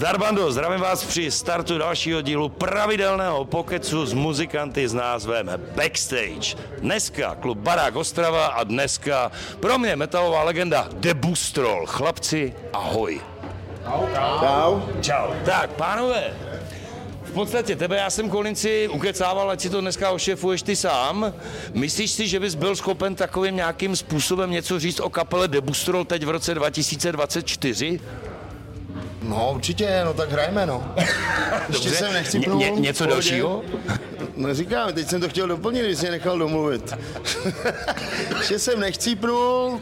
Zdar bando, zdravím vás při startu dalšího dílu pravidelného pokecu s muzikanty s názvem Backstage. Dneska klub Barák Ostrava a dneska pro mě metalová legenda Debustrol. Chlapci, ahoj. Čau. Čau. Tak, pánové, v podstatě tebe já jsem Kolinci ukecával, ať si to dneska ošefuješ ty sám. Myslíš si, že bys byl schopen takovým nějakým způsobem něco říct o kapele Debustrol teď v roce 2024? No určitě, no tak hrajeme no. Ještě Dobře. jsem nechci Ně- ně- něco dalšího? No říkám, teď jsem to chtěl doplnit, když jsi mě nechal domluvit. Ještě jsem nechcípnul,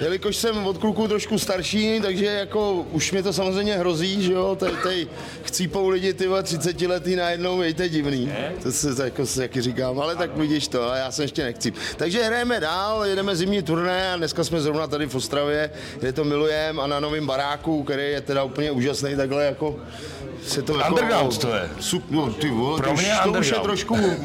jelikož jsem od kluků trošku starší, takže jako už mě to samozřejmě hrozí, že jo, tady, tady chcípou lidi ty 30 letý najednou, víte, divný. To se to jako, se taky říkám, ale tak vidíš to, a já jsem ještě nechci. Takže hrajeme dál, jedeme zimní turné a dneska jsme zrovna tady v Ostravě, kde to milujem a na novém baráku, který je teda úplně úžasný, takhle jako se to jako, Underground to je. Sup, no, ty vole, Pro to, už, mě to už je underground. Trošku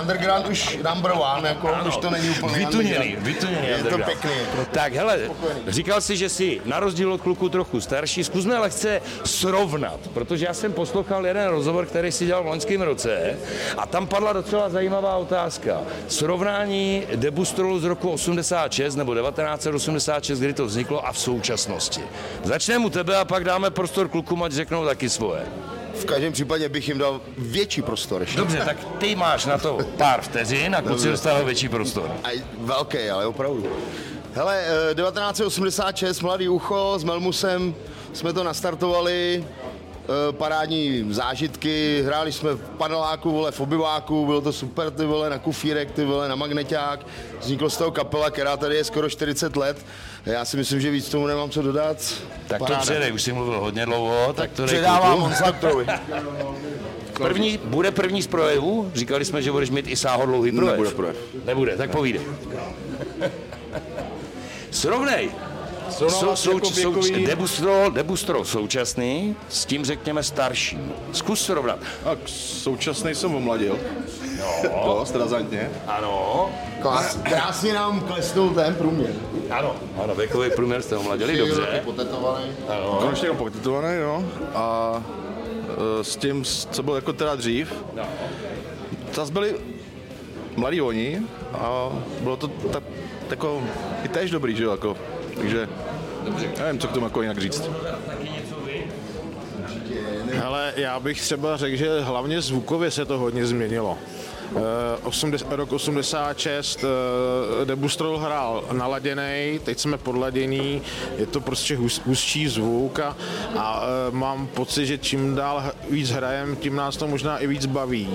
underground už number one, jako, už to není úplně Vytuněný, vytuněný Je to pěkný. Tak hele, říkal jsi, že jsi na rozdíl od kluku trochu starší. Zkusme lehce srovnat, protože já jsem poslouchal jeden rozhovor, který si dělal v loňském roce a tam padla docela zajímavá otázka. Srovnání Debustrolu z roku 86 nebo 1986, kdy to vzniklo a v současnosti. Začneme u tebe a pak dáme prostor klukům, ať řeknou taky svoje. V každém případě bych jim dal větší prostor ještě. Dobře, tak ty máš na to pár vteřin a kluci dostanou větší prostor. A velký, ale opravdu. Hele, eh, 1986, Mladý ucho s Melmusem jsme to nastartovali, eh, parádní zážitky, hráli jsme v paneláku, vole, v obyváku, bylo to super, ty vole, na kufírek, ty vole, na magneťák, vzniklo z toho kapela, která tady je skoro 40 let, já si myslím, že víc tomu nemám co dodat. Tak to Paráda. předej, už jsi mluvil hodně dlouho, tak to dej Předávám. Monsantovi. První, bude první z projevů? Říkali jsme, že budeš mít i sáhodlouhý projev. Nebude projev. Nebude, tak povídej. Srovnej. Sou, Srovnávat sou, jako sou, věkový- debustrol, debustrol současný, s tím řekněme starším. Zkus srovnat. Tak současný jsem omladil. No. Dost razantně. Ano, Klas, krásně nám klesnul ten průměr. ano, ano, věkový průměr jste omladili, dobře. Potetovaný. Konečně jako potetovaný, no. A e, s tím, co bylo jako teda dřív, No. zase byli mladí oni a bylo to tak, jako i též dobrý, že jo, jako. Takže nevím, co k tomu jako jinak říct. Hele, já bych třeba řekl, že hlavně zvukově se to hodně změnilo. Eh, 80, rok 86 uh, Debustrol hrál naladěný, teď jsme podladěný, je to prostě hus, hustší zvuk a, a uh, mám pocit, že čím dál víc hrajem, tím nás to možná i víc baví.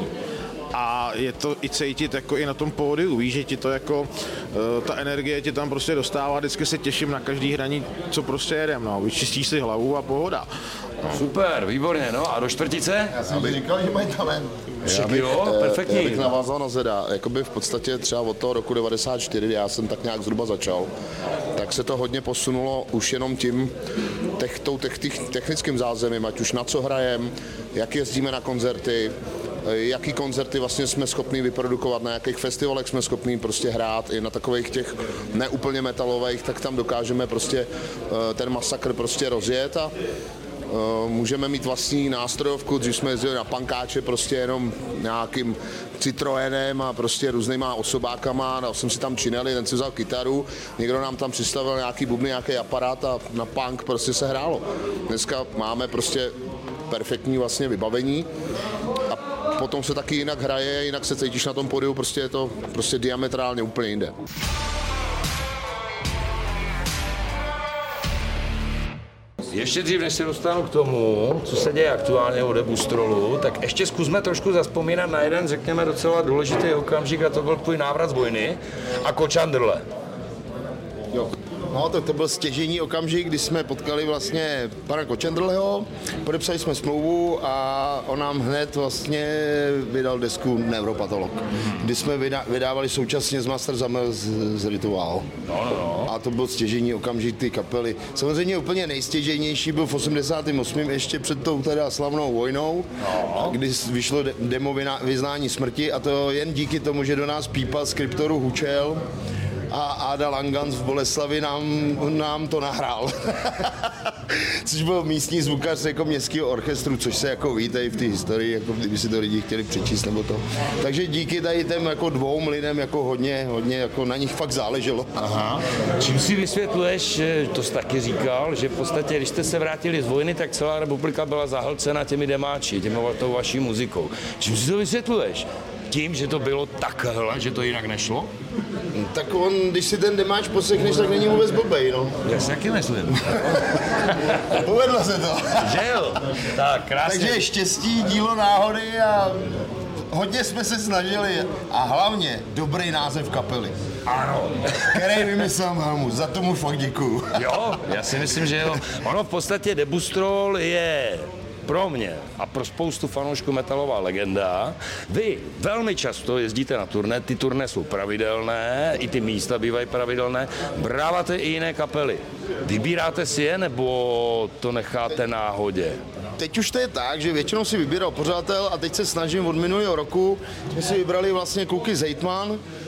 A je to i cítit jako i na tom pódiu, víš, že ti to jako, eh, ta energie ti tam prostě dostává, vždycky se těším na každý hraní, co prostě jedem, no, vyčistíš si hlavu a pohoda. Super, výborně, no a do čtvrtice? Já jsem říkal, že mají talent. Já bych, jo, eh, perfektní. Já bych navázal na Zeda. Jakoby v podstatě třeba od toho roku 94, kdy já jsem tak nějak zhruba začal, tak se to hodně posunulo už jenom tím, tech, tou tech, tech, technickým zázemím, ať už na co hrajem, jak jezdíme na koncerty, jaký koncerty vlastně jsme schopni vyprodukovat, na jakých festivalech jsme schopni prostě hrát, i na takových těch neúplně metalových, tak tam dokážeme prostě eh, ten masakr prostě rozjet a Eh, Můžeme mít vlastní nástrojovku, dřív jsme jezdili na pankáče prostě jenom nějakým Citroenem a prostě různýma osobákama, dal jsem si tam čineli, ten si vzal kytaru, někdo nám tam přistavil nějaký bubny, nějaký aparát a na punk prostě se hrálo. Dneska máme prostě perfektní vlastně vybavení potom se taky jinak hraje, jinak se cítíš na tom podiu, prostě je to prostě diametrálně úplně jinde. Ještě dřív, než se dostanu k tomu, co se děje aktuálně u Debustrolu, tak ještě zkusme trošku zaspomínat na jeden, řekněme, docela důležitý okamžik a to byl tvůj návrat z vojny a Kočandrle. Jo. No, tak to byl stěžení okamžik, kdy jsme potkali vlastně pana Kočendrleho, podepsali jsme smlouvu a on nám hned vlastně vydal desku Neuropatolog, kdy jsme vydá, vydávali současně s Master Zamel z, z Rituál. No, no, no. A to byl stěžení okamžik ty kapely. Samozřejmě úplně nejstěžejnější byl v 88. ještě před tou teda slavnou vojnou, No. kdy vyšlo de- demo vyznání smrti a to jen díky tomu, že do nás pípal z kryptoru Hučel a Ada Langans v Boleslavi nám, nám to nahrál. což byl místní zvukař jako městského orchestru, což se jako ví tady v té historii, jako kdyby si to lidi chtěli přečíst nebo to. Takže díky tady těm jako dvou lidem jako hodně, hodně jako na nich fakt záleželo. Aha. Čím si vysvětluješ, to jsi taky říkal, že v podstatě, když jste se vrátili z vojny, tak celá republika byla zahlcena těmi demáči, těmi tou vaší muzikou. Čím si to vysvětluješ? Tím, že to bylo takhle, že to jinak nešlo? Tak on, když si ten demáč poslechneš, tak není vůbec blbej, no. Já si taky myslím. Povedlo se to. že jo? Tak, krásně. Takže štěstí, dílo náhody a hodně jsme se snažili a hlavně dobrý název kapely. Ano. Který vymyslel Helmu, za tomu fakt děkuju. Jo, já si myslím, že jo. Ono v podstatě Debustrol je pro mě a pro spoustu fanoušků metalová legenda. Vy velmi často jezdíte na turné, ty turné jsou pravidelné, i ty místa bývají pravidelné. Bráváte i jiné kapely. Vybíráte si je, nebo to necháte náhodě? Teď už to je tak, že většinou si vybíral pořadatel a teď se snažím od minulého roku, jsme si vybrali vlastně kluky Eh,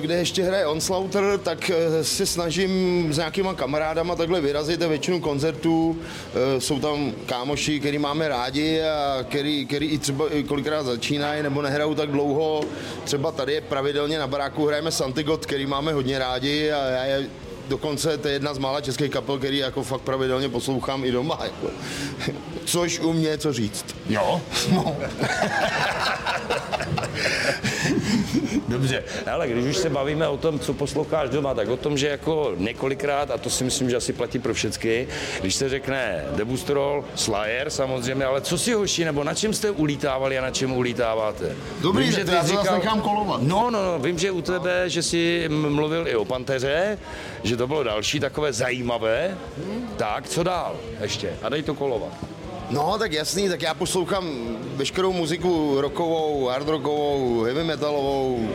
kde ještě hraje Onslaughter, tak eh, se snažím s nějakýma kamarádama takhle vyrazit a většinu koncertů eh, jsou tam kámoši, který máme rádi a který, který i třeba kolikrát začínají nebo nehrajou tak dlouho. Třeba tady je pravidelně na baráku hrajeme Santigot, který máme hodně rádi a já je dokonce to je jedna z mála českých kapel, který jako fakt pravidelně poslouchám i doma. Jako. Což u mě co říct. Jo? No. Dobře, ale když už se bavíme o tom, co posloucháš doma, tak o tom, že jako několikrát, a to si myslím, že asi platí pro všechny, když se řekne Debustrol, Slayer samozřejmě, ale co si hoši, nebo na čem jste ulítávali a na čem ulítáváte? Dobrý, vím, že ty já říkal... nechám kolovat. No, no, no, vím, že u tebe, že jsi mluvil i o Panteře, že to bylo další takové zajímavé. Hmm. Tak, co dál ještě? A dej to kolovat. No, tak jasný, tak já poslouchám veškerou muziku rockovou, hard rockovou, heavy metalovou,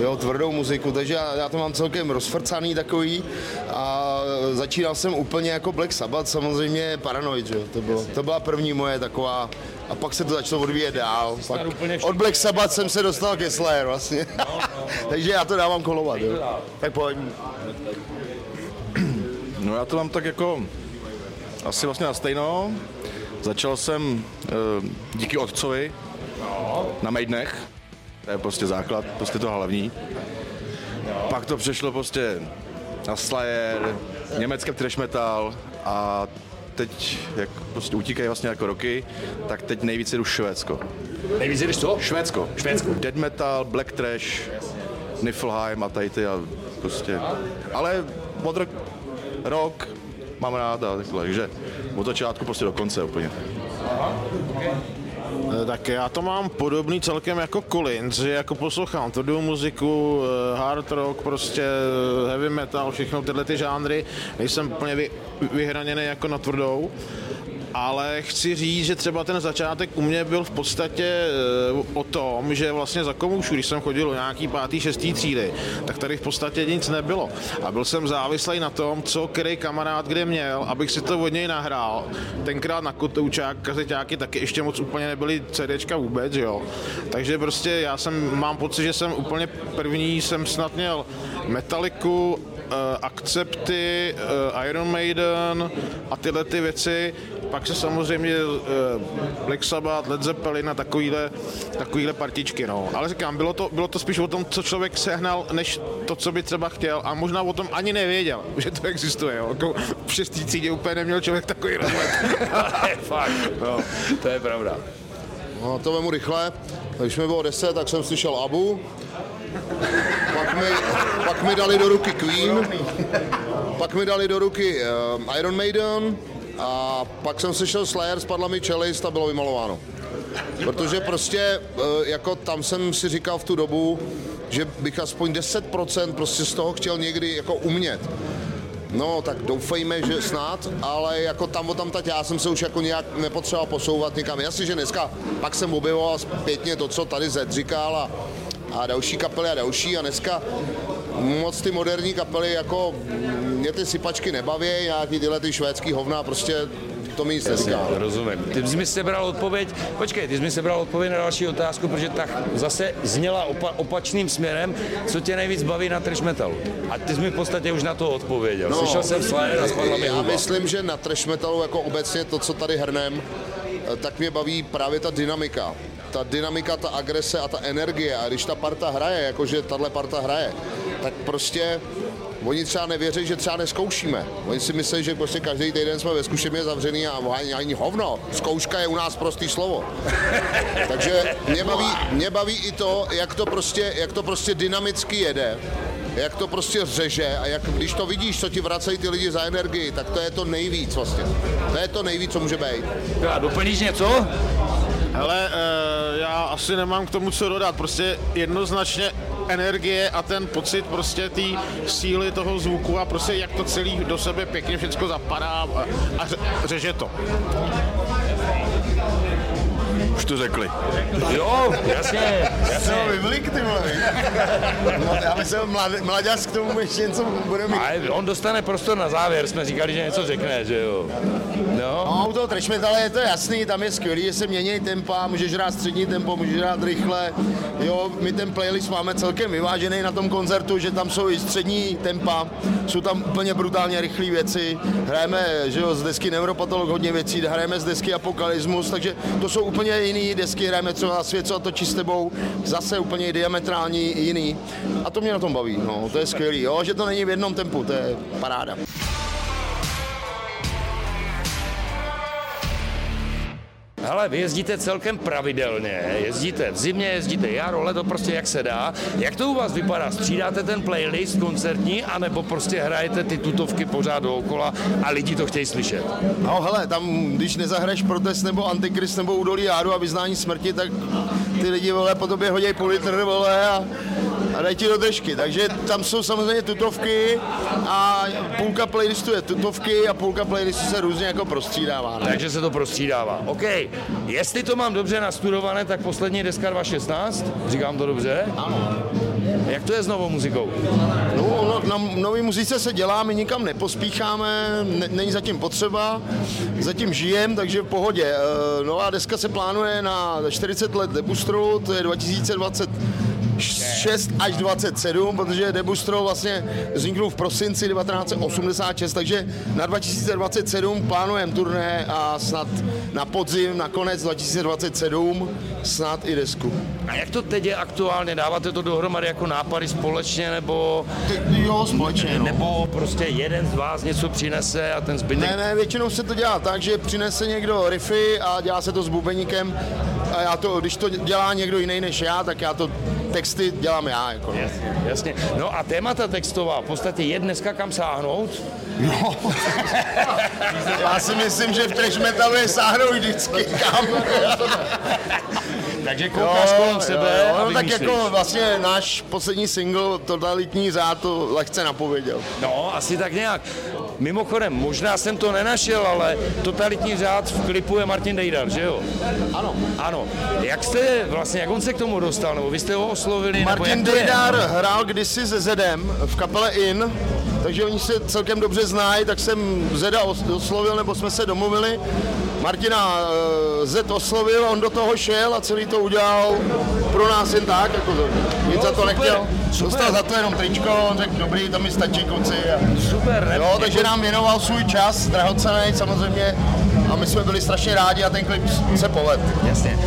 jo, tvrdou muziku, takže já, já to mám celkem rozfrcaný takový a začínal jsem úplně jako Black Sabbath, samozřejmě Paranoid, že? To, bylo, to byla první moje taková a pak se to začalo odvíjet dál. Pak od Black Sabbath jsem se dostal ke Slayer vlastně. No, no, no. takže já to dávám kolovat, jo. Tak pojď. No já to mám tak jako asi vlastně na stejno. Začal jsem uh, díky otcovi na Maidnech, to je prostě základ, prostě to hlavní. Pak to přešlo prostě na Slayer, německé trash metal a teď, jak prostě utíkají vlastně jako roky, tak teď nejvíce jdu Švédsko. Nejvíce jdeš co? Švédsko. Švédsko. Dead metal, black trash, Niflheim a tady ty a prostě. Ale od rok, rok mám rád a takhle, takže od začátku prostě do konce úplně. Aha, okay. Eh, tak já to mám podobný celkem jako Collins, že jako poslouchám tvrdou muziku, eh, hard rock, prostě eh, heavy metal, všechno tyhle ty žánry, nejsem úplně vy, vyhraněný jako na tvrdou, ale chci říct, že třeba ten začátek u mě byl v podstatě eh, o tom, že vlastně za komoušu, když jsem chodil o nějaký pátý, šestý třídy, tak tady v podstatě nic nebylo. A byl jsem závislý na tom, co který kamarád kde měl, abych si to od něj nahrál. Tenkrát na kotoučák, kazeťáky taky ještě moc úplně nebyly CDčka vůbec, jo. Takže prostě já jsem, mám pocit, že jsem úplně první, jsem snad měl Metaliku, Accepty, uh, Iron Maiden a tyhle ty věci pak se samozřejmě uh, Black Sabbath, Led Zeppelin a takovýhle, takovýhle partičky, no. Ale říkám, bylo to, bylo to spíš o tom, co člověk sehnal, než to, co by třeba chtěl a možná o tom ani nevěděl, že to existuje, jo. Jako v šestý třídě úplně neměl člověk takový rozhled. Fakt, no, to je pravda. No, to vemu rychle. Když mi bylo 10, tak jsem slyšel Abu, pak mi, pak mi dali do ruky Queen, pak mi dali do ruky uh, Iron Maiden, a pak jsem slyšel Slayer, spadla mi čelist a bylo vymalováno. Protože prostě, eh, jako tam jsem si říkal v tu dobu, že bych aspoň 10% prostě z toho chtěl někdy jako umět. No, tak doufejme, že snad, ale jako tam o tam tať já jsem se už jako nějak nepotřeboval posouvat někam. Jasně, že dneska pak jsem objevoval zpětně to, co tady Zed říkal a, a další kapely a další a dneska moc ty moderní kapely, jako mě ty sypačky nebaví, nějaký tyhle ty švédský hovna, prostě to mi nic. Rozumím. Ty jsi mi sebral odpověď, počkej, ty jsi mi sebral odpověď na další otázku, protože tak zase zněla opa- opačným směrem, co tě nejvíc baví na trash metalu. A ty jsi mi v podstatě už na to odpověděl. No, Slyšel jsem Slayer a spadla mi já huba. myslím, že na trash metalu jako obecně to, co tady hrnem, eh, tak mě baví právě ta dynamika. Ta dynamika, ta agrese a ta energie. A když ta parta hraje, jakože tahle parta hraje, tak prostě Oni třeba nevěří, že třeba neskoušíme. Oni si myslí, že prostě každý týden jsme ve zkušeně zavřený a ani, ani hovno. Zkouška je u nás prostý slovo. Takže mě baví, mě baví i to, jak to prostě, jak to prostě dynamicky jede jak to prostě řeže a jak, když to vidíš, co ti vracejí ty lidi za energii, tak to je to nejvíc vlastně. To je to nejvíc, co může být. A doplníš něco? Hele, eh, já asi nemám k tomu co dodat, prostě jednoznačně energie a ten pocit prostě té síly toho zvuku a prostě jak to celý do sebe pěkně všechno zapadá a, a ře- řeže to. Už to řekli. Jo, jasně, jasně. Vymlik, ty vole. No, já myslím, mlad, mladěz k tomu ještě něco bude mít. A on dostane prostor na závěr, jsme říkali, že něco řekne, že jo. No, No, u toho trash metalu je to jasný, tam je skvělý, že se mění tempa, můžeš hrát střední tempo, můžeš hrát rychle. Jo, my ten playlist máme celkem vyvážený na tom koncertu, že tam jsou i střední tempa, jsou tam úplně brutálně rychlé věci. Hrajeme, že jo, z desky Neuropatolog hodně věcí, hrajeme z desky Apokalypsmus, takže to jsou úplně jiný desky, hrajeme třeba Svět, co a točí s tebou, zase úplně diametrální jiný. A to mě na tom baví, no, to je skvělý, jo, že to není v jednom tempu, to je paráda. Hele, vy jezdíte celkem pravidelně, jezdíte v zimě, jezdíte jaro, leto, prostě jak se dá. Jak to u vás vypadá? Střídáte ten playlist koncertní, anebo prostě hrajete ty tutovky pořád dookola a lidi to chtějí slyšet? No hele, tam, když nezahraješ protest nebo antikrist nebo údolí járu a vyznání smrti, tak ty lidi vole, po tobě hodí půl litr vole a, a dají ti do držky. Takže tam jsou samozřejmě tutovky a půlka playlistu je tutovky a půlka playlistu se různě jako prostřídává. Ne? Takže se to prostřídává. OK, jestli to mám dobře nastudované, tak poslední deska 2016, říkám to dobře? Ano. Jak to je s novou muzikou? No, no, na nový muzice se dělá, my nikam nepospícháme, ne, není zatím potřeba, zatím žijem, takže v pohodě. E, nová deska se plánuje na 40 let Debustru, to je 2020 6 až 27, protože Debustro vlastně vzniknul v prosinci 1986, takže na 2027 plánujeme turné a snad na podzim, na konec 2027 snad i desku. A jak to teď je aktuálně? Dáváte to dohromady jako nápady společně, nebo, Ty, jo, společně, no. nebo prostě jeden z vás něco přinese a ten zbytek Ne, ne, většinou se to dělá tak, že přinese někdo riffy a dělá se to s bubeníkem a já to, když to dělá někdo jiný než já, tak já to texty dělám já. Jako. Jasně, jasně. No a témata textová, v podstatě je dneska kam sáhnout. Já si myslím, že v trash metalu je sáhnou vždycky kam. Takže koukáš kolem sebe jo, a no, tak jako vlastně náš poslední single Totalitní řád to lehce napověděl. No, asi tak nějak. Mimochodem, možná jsem to nenašel, ale totalitní řád v klipu je Martin Dejdar, že jo? Ano. Ano. Jak jste vlastně, jak on se k tomu dostal, nebo vy jste ho oslovili, nebo Martin? Dejdar hrál kdysi se Zedem v kapele In, takže oni se celkem dobře znají, tak jsem Zeda os- oslovil, nebo jsme se domluvili. Martina eh, Zed oslovil, on do toho šel a celý to udělal pro nás jen tak, jako to, nic Jo, za to super, nechtěl. super. Dostal za to jenom tričko, on řekl, dobrý, to mi stačí kluci. A, Super, jo, takže nám věnoval svůj čas, drahocený samozřejmě, a my jsme byli strašně rádi a ten klip se povedl. Jasně.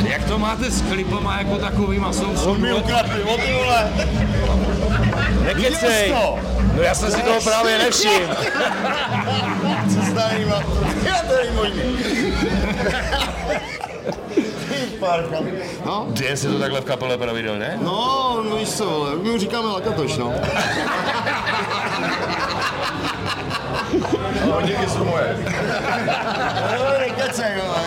Uh, jak to máte s klipama jako takovýma? Jsou, On mi ukradl pivo, ty vole. Nekecej. No já jsem si toho právě nevšiml. Co se tady možný. No, Děje se to takhle v kapele pravidelně? no, no víš co, vole, my mu říkáme lakatoš, no. No, díky jsou moje. No, nekecej, vole,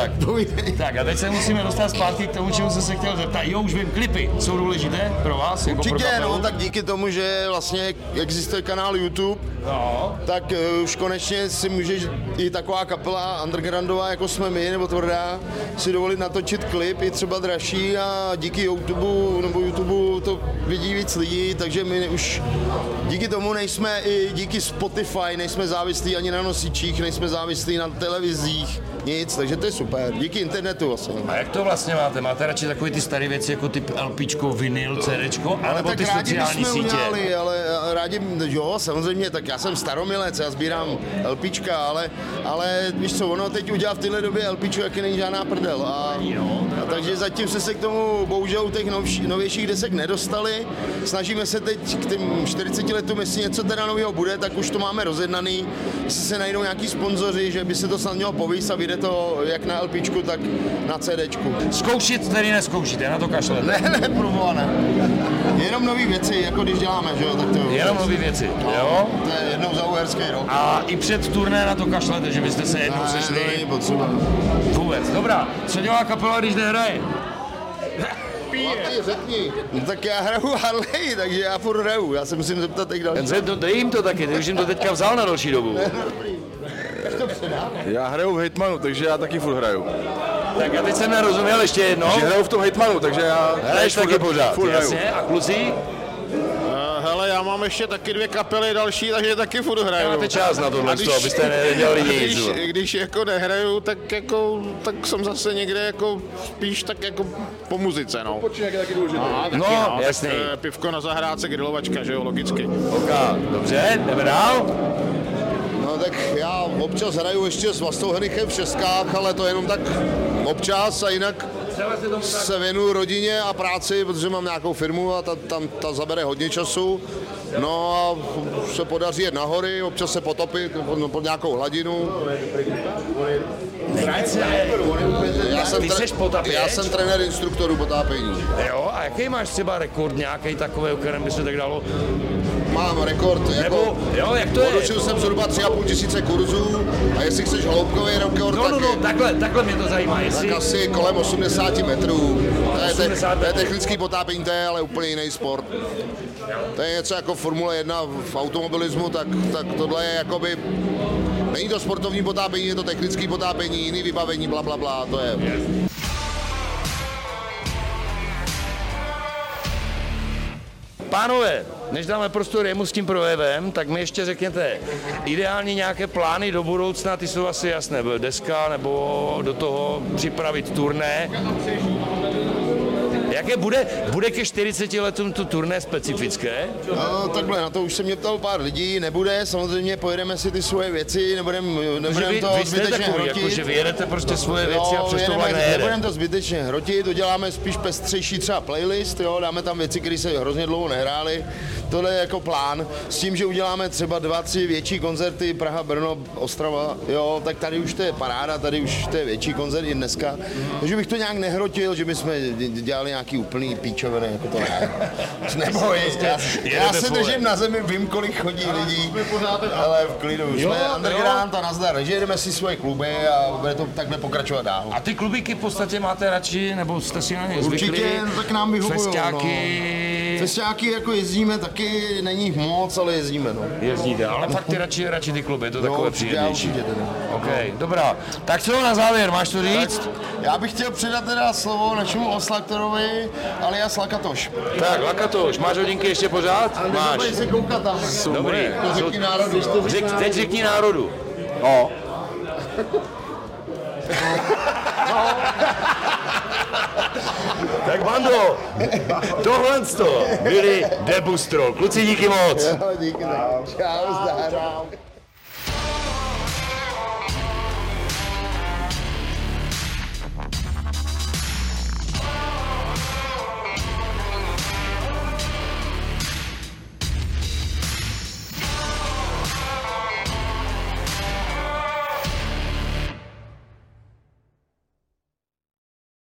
Tak, povídej. Tak a teď se musíme dostat zpátky k tomu, čemu jsem se chtěl zeptat. Jo, už vím, klipy jsou důležité pro vás? Jako pro Určitě, kapelu? no, tak díky tomu, že vlastně existuje kanál YouTube, no. tak uh, už konečně si můžeš i taková kapela undergroundová, jako jsme my, nebo tvrdá, si dovolit natočit klip i třeba dražší a díky YouTube nebo YouTube to vidí víc lidí, takže my už díky tomu nejsme i díky Spotify, nejsme závislí ani na nosičích, nejsme závislí na televizích, nic, takže to je super, díky internetu vlastně. A jak to vlastně máte? Máte radši takové ty staré věci jako typ LPčko, vinyl, CDčko, anebo tak ty rádi sociální sítě? udělali, ale rádi, jo, samozřejmě, tak já jsem staromilec, já sbírám LPčka, ale, ale víš co, ono teď udělá v téhle době LPčko, jaký není žádná prdel. A, a takže zatím se se k tomu bohužel u těch novš, novějších desek nedostali. Snažíme se teď k těm 40 letům, jestli něco teda nového bude, tak už to máme rozjednaný. Jestli se najdou nějaký sponzoři, že by se to snad mělo povíst a vyjde to jak na LPčku, tak na CDčku. Zkoušet tedy neskoušíte, na to kašlete. Ne, ne, proboha, ne. Jenom nové věci, jako když děláme, že jo, tak to Jenom nové věci, jo? To je jednou za uherský rok. A i před turné na to kašlete, že byste se jednou Ne, to sešli není potřeba. vůbec. Dobrá, co dělá kapela, když nehraje? Marty, řekni. No, tak já hraju Harley, takže já furt hraju. Já se musím zeptat teď další. Ten to, dej jim to taky, ty už jim to teďka vzal na další dobu. Já hraju v Hitmanu, takže já taky furt hraju. Tak já teď jsem nerozuměl ještě jedno. Že hraju v tom Hitmanu, takže já Hraješ taky pořád, furt hraju. jasně. A kluci? Eh, Hele, já mám ještě taky dvě kapely další, takže taky furt hraju. Máte čas na tohle, když- abyste nedělali nic. Když, když jako nehraju, tak jako, tak jsem zase někde jako spíš tak jako po muzice, no. Počínek je taky důležitý. Aha, taky, No, tak, jasný. eh, Pivko na zahrádce, grilovačka, že jo, logicky. Ok, dobře, jdeme dál. No tak já občas hraju ještě s Vlastou Henichem v Českách, ale to jenom tak občas a jinak se věnuju rodině a práci, protože mám nějakou firmu a ta, tam ta zabere hodně času. No a se podaří jet na hory, občas se potopit pod, pod nějakou hladinu. Já jsem, Ty potapič? já jsem trenér instruktorů potápění. Jo, a jaký máš třeba rekord nějaký takový, o kterém by se tak dalo? Mám rekord, jako Nebo, jo, jak to je? Jsem zhruba 3,5 tisíce kurzů a jestli chceš hloubkový rekord, No, tak no, no, je- takhle, takhle mě to zajímá, jestli... Tak asi kolem 80 metrů. To je, te, 80 to je technický potápění, to je ale úplně jiný sport. To je něco jako Formule 1 v automobilismu, tak, tak tohle je jakoby... Není to sportovní potápění, je to technický potápění, jiný vybavení, bla, bla, bla, to je... Pánové, než dáme prostor jemu s tím projevem, tak mi ještě řekněte, ideálně nějaké plány do budoucna, ty jsou asi jasné, deska nebo do toho připravit turné. Jaké bude, bude ke 40 letům to turné specifické? No, takhle, na to už se mě ptal pár lidí, nebude, samozřejmě pojedeme si ty svoje věci, nebudeme Že nebudem vy, to vy zbytečně takový, hrotit. jako, že vyjedete prostě svoje věci a přesto vlak nejede. nebudeme to zbytečně hrotit, uděláme spíš pestřejší třeba playlist, jo, dáme tam věci, které se hrozně dlouho nehrály. Tohle je jako plán, s tím, že uděláme třeba dva, tři větší koncerty, Praha, Brno, Ostrava, jo, tak tady už to je paráda, tady už to je větší koncert i dneska. Takže bych to nějak nehrotil, že bychom dělali nějaký úplný píčoviny, jako to ne. Neboj, já, já jedete se držím na zemi, vím, kolik chodí lidí, ale v klidu. Jo, Jsme underground a nazdar, takže jedeme si svoje kluby a bude to takhle pokračovat dál. A ty klubíky v podstatě máte radši, nebo jste si na ně Určitě, zvykli? no, tak nám vyhovujou, Festiáky Festiáky jako jezdíme taky, není jich moc, ale jezdíme, no. jezdíte, ale fakt ty radši, radši ty kluby, je to takové určitě, příjemnější. OK, dobrá. Tak co na závěr, máš to říct? Já bych chtěl předat teda slovo našemu oslaktorovi alias Lakatoš. Tak, Lakatoš, máš hodinky ještě pořád? Máš. Dobrý se koukat tam. Dobrý. To řekni národu. Řek, teď řekni národu. No, Tak bando, tohle to byli Debustrol. Kluci, díky moc. Díky, tak. Čau, zdar.